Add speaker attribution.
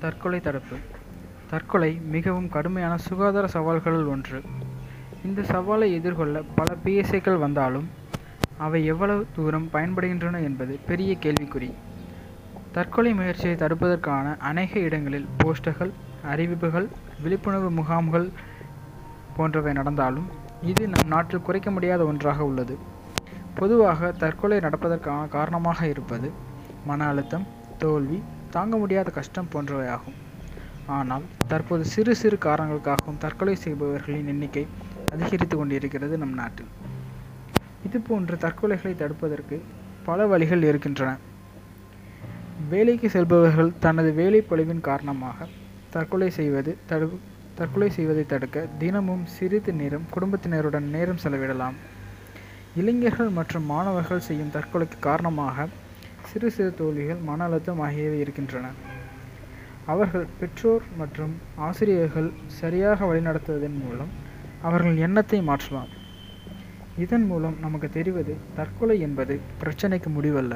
Speaker 1: தற்கொலை தடுப்பு. தற்கொலை மிகவும் கடுமையான சுகாதார சவால்களுள் ஒன்று. இந்த சவாலை எதிர்கொள்ள பல பிஎஸ்ஐக்கள் வந்தாலும் அவை எவ்வளவு தூரம் பயன்படுகின்றன என்பது பெரிய கேள்விக்குறி. தற்கொலை முயற்சியை தடுப்பதற்கான அநேக இடங்களில் போஸ்டர்கள் அறிவிப்புகள் விழிப்புணர்வு முகாம்கள் போன்றவை நடந்தாலும் இது நம் நாட்டில் குறைக்க முடியாத ஒன்றாக உள்ளது. பொதுவாக தற்கொலை நடப்பதற்கான காரணமாக இருப்பது மன அழுத்தம் தோல்வி தாங்க முடியாத கஷ்டம் போன்றவையாகும். ஆனால் தற்போது சிறு சிறு காரணங்களுக்காகவும் தற்கொலை செய்பவர்களின் எண்ணிக்கை அதிகரித்து கொண்டிருக்கிறது நம் நாட்டில். இதுபோன்ற தற்கொலைகளை தடுப்பதற்கு பல வழிகள் இருக்கின்றன. வேலைக்கு செல்பவர்கள் தனது வேலை பொழிவின் காரணமாக தற்கொலை செய்வது தடு தற்கொலை செய்வதை தடுக்க தினமும் சிறிது நேரம் குடும்பத்தினருடன் நேரம் செலவிடலாம். இளைஞர்கள் மற்றும் மாணவர்கள் செய்யும் தற்கொலைக்கு காரணமாக சிறு சிறு தோல்விகள் மன அழுத்தம் ஆகியவை இருக்கின்றன. அவர்கள் பெற்றோர் மற்றும் ஆசிரியர்கள் சரியாக வழிநடத்துவதன் மூலம் அவர்கள் எண்ணத்தை மாற்றலாம் இதன் மூலம் நமக்கு தெரிவது தற்கொலை என்பது பிரச்சனைக்கு முடிவல்ல.